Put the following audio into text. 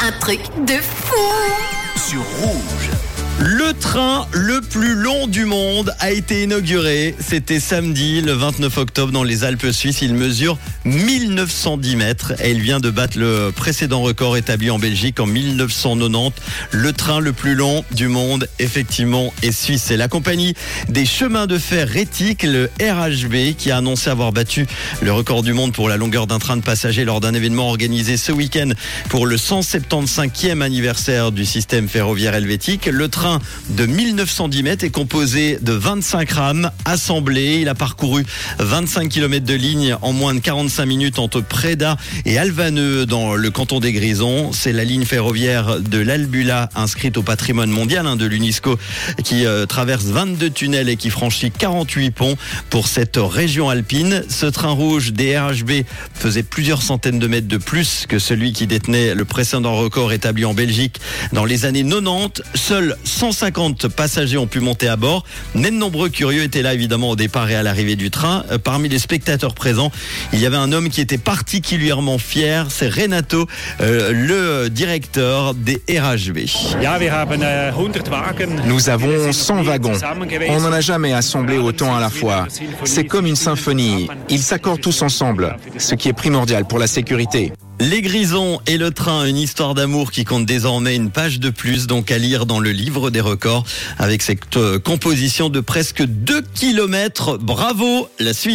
un truc de fou sur Rouge. Le train le plus long du monde a été inauguré. C'était samedi, le 29 octobre, dans les Alpes suisses. Il mesure 1910 mètres et il vient de battre le précédent record établi en Belgique en 1990. Le train le plus long du monde, effectivement, est suisse. C'est la compagnie des chemins de fer rétique, le RHB, qui a annoncé avoir battu le record du monde pour la longueur d'un train de passagers lors d'un événement organisé ce week-end pour le 175e anniversaire du système ferroviaire helvétique. De 1910 mètres est composé de 25 rames assemblées. Il a parcouru 25 km de ligne en moins de 45 minutes entre Preda et Alvaneux dans le canton des Grisons. C'est la ligne ferroviaire de l'Albula inscrite au patrimoine mondial hein, de l'UNESCO qui euh, traverse 22 tunnels et qui franchit 48 ponts pour cette région alpine. Ce train rouge des RHB faisait plusieurs centaines de mètres de plus que celui qui détenait le précédent record établi en Belgique dans les années 90. Seuls 150 passagers ont pu monter à bord. Mais de nombreux curieux étaient là évidemment au départ et à l'arrivée du train. Euh, Parmi les spectateurs présents, il y avait un homme qui était particulièrement fier. C'est Renato, euh, le directeur des RHB. Nous avons 100 wagons. On n'en a jamais assemblé autant à la fois. C'est comme une symphonie. Ils s'accordent tous ensemble, ce qui est primordial pour la sécurité. Les Grisons et le train, une histoire d'amour qui compte désormais une page de plus, donc à lire dans le livre des records, avec cette euh, composition de presque 2 km. Bravo la Suisse